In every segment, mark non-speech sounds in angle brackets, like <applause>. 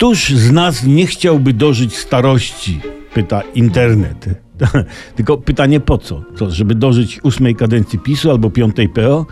Któż z nas nie chciałby dożyć starości? Pyta internet. <laughs> Tylko pytanie po co? Co, żeby dożyć ósmej kadencji PiSu albo piątej PO?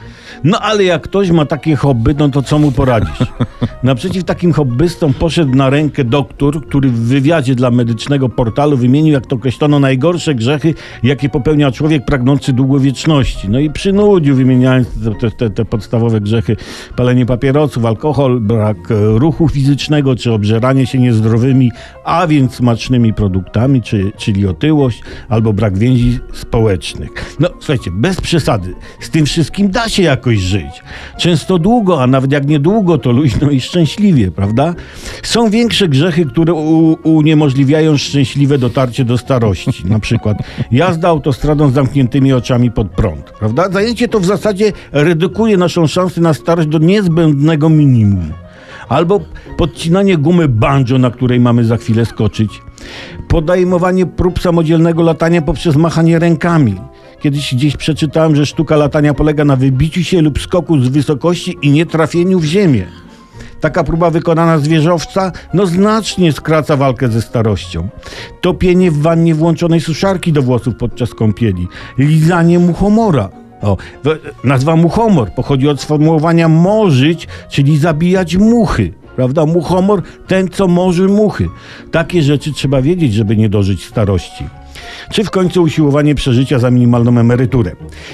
No ale jak ktoś ma takie hobby, no to co mu poradzić? <laughs> Naprzeciw takim hobbystom poszedł na rękę doktor, który w wywiadzie dla medycznego portalu wymienił, jak to określono, najgorsze grzechy, jakie popełnia człowiek pragnący długowieczności. No i przynudził, wymieniając te, te, te podstawowe grzechy, palenie papierosów, alkohol, brak e, ruchu fizycznego, czy obżeranie się niezdrowymi, a więc smacznymi produktami, czy, czyli otyłość, albo brak więzi społecznych. No słuchajcie, bez przesady, z tym wszystkim da się jakoś żyć. Często długo, a nawet jak niedługo, to luźno i szczęśliwie, prawda? Są większe grzechy, które uniemożliwiają szczęśliwe dotarcie do starości. Na przykład jazda autostradą z zamkniętymi oczami pod prąd, prawda? Zajęcie to w zasadzie redukuje naszą szansę na starość do niezbędnego minimum albo podcinanie gumy banjo, na której mamy za chwilę skoczyć, podejmowanie prób samodzielnego latania poprzez machanie rękami. Kiedyś gdzieś przeczytałem, że sztuka latania polega na wybiciu się lub skoku z wysokości i nie trafieniu w ziemię. Taka próba wykonana z wieżowca no znacznie skraca walkę ze starością. Topienie w wannie włączonej suszarki do włosów podczas kąpieli. Lizanie muchomora. O, nazwa muchomor pochodzi od sformułowania morzyć, czyli zabijać muchy. Prawda? Muchomor, ten co morzy muchy. Takie rzeczy trzeba wiedzieć, żeby nie dożyć starości. Czy w końcu usiłowanie przeżycia za minimalną emeryturę.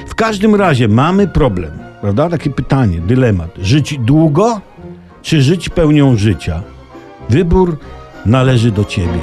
W każdym razie mamy problem, prawda? Takie pytanie, dylemat. Żyć długo, czy żyć pełnią życia? Wybór należy do ciebie.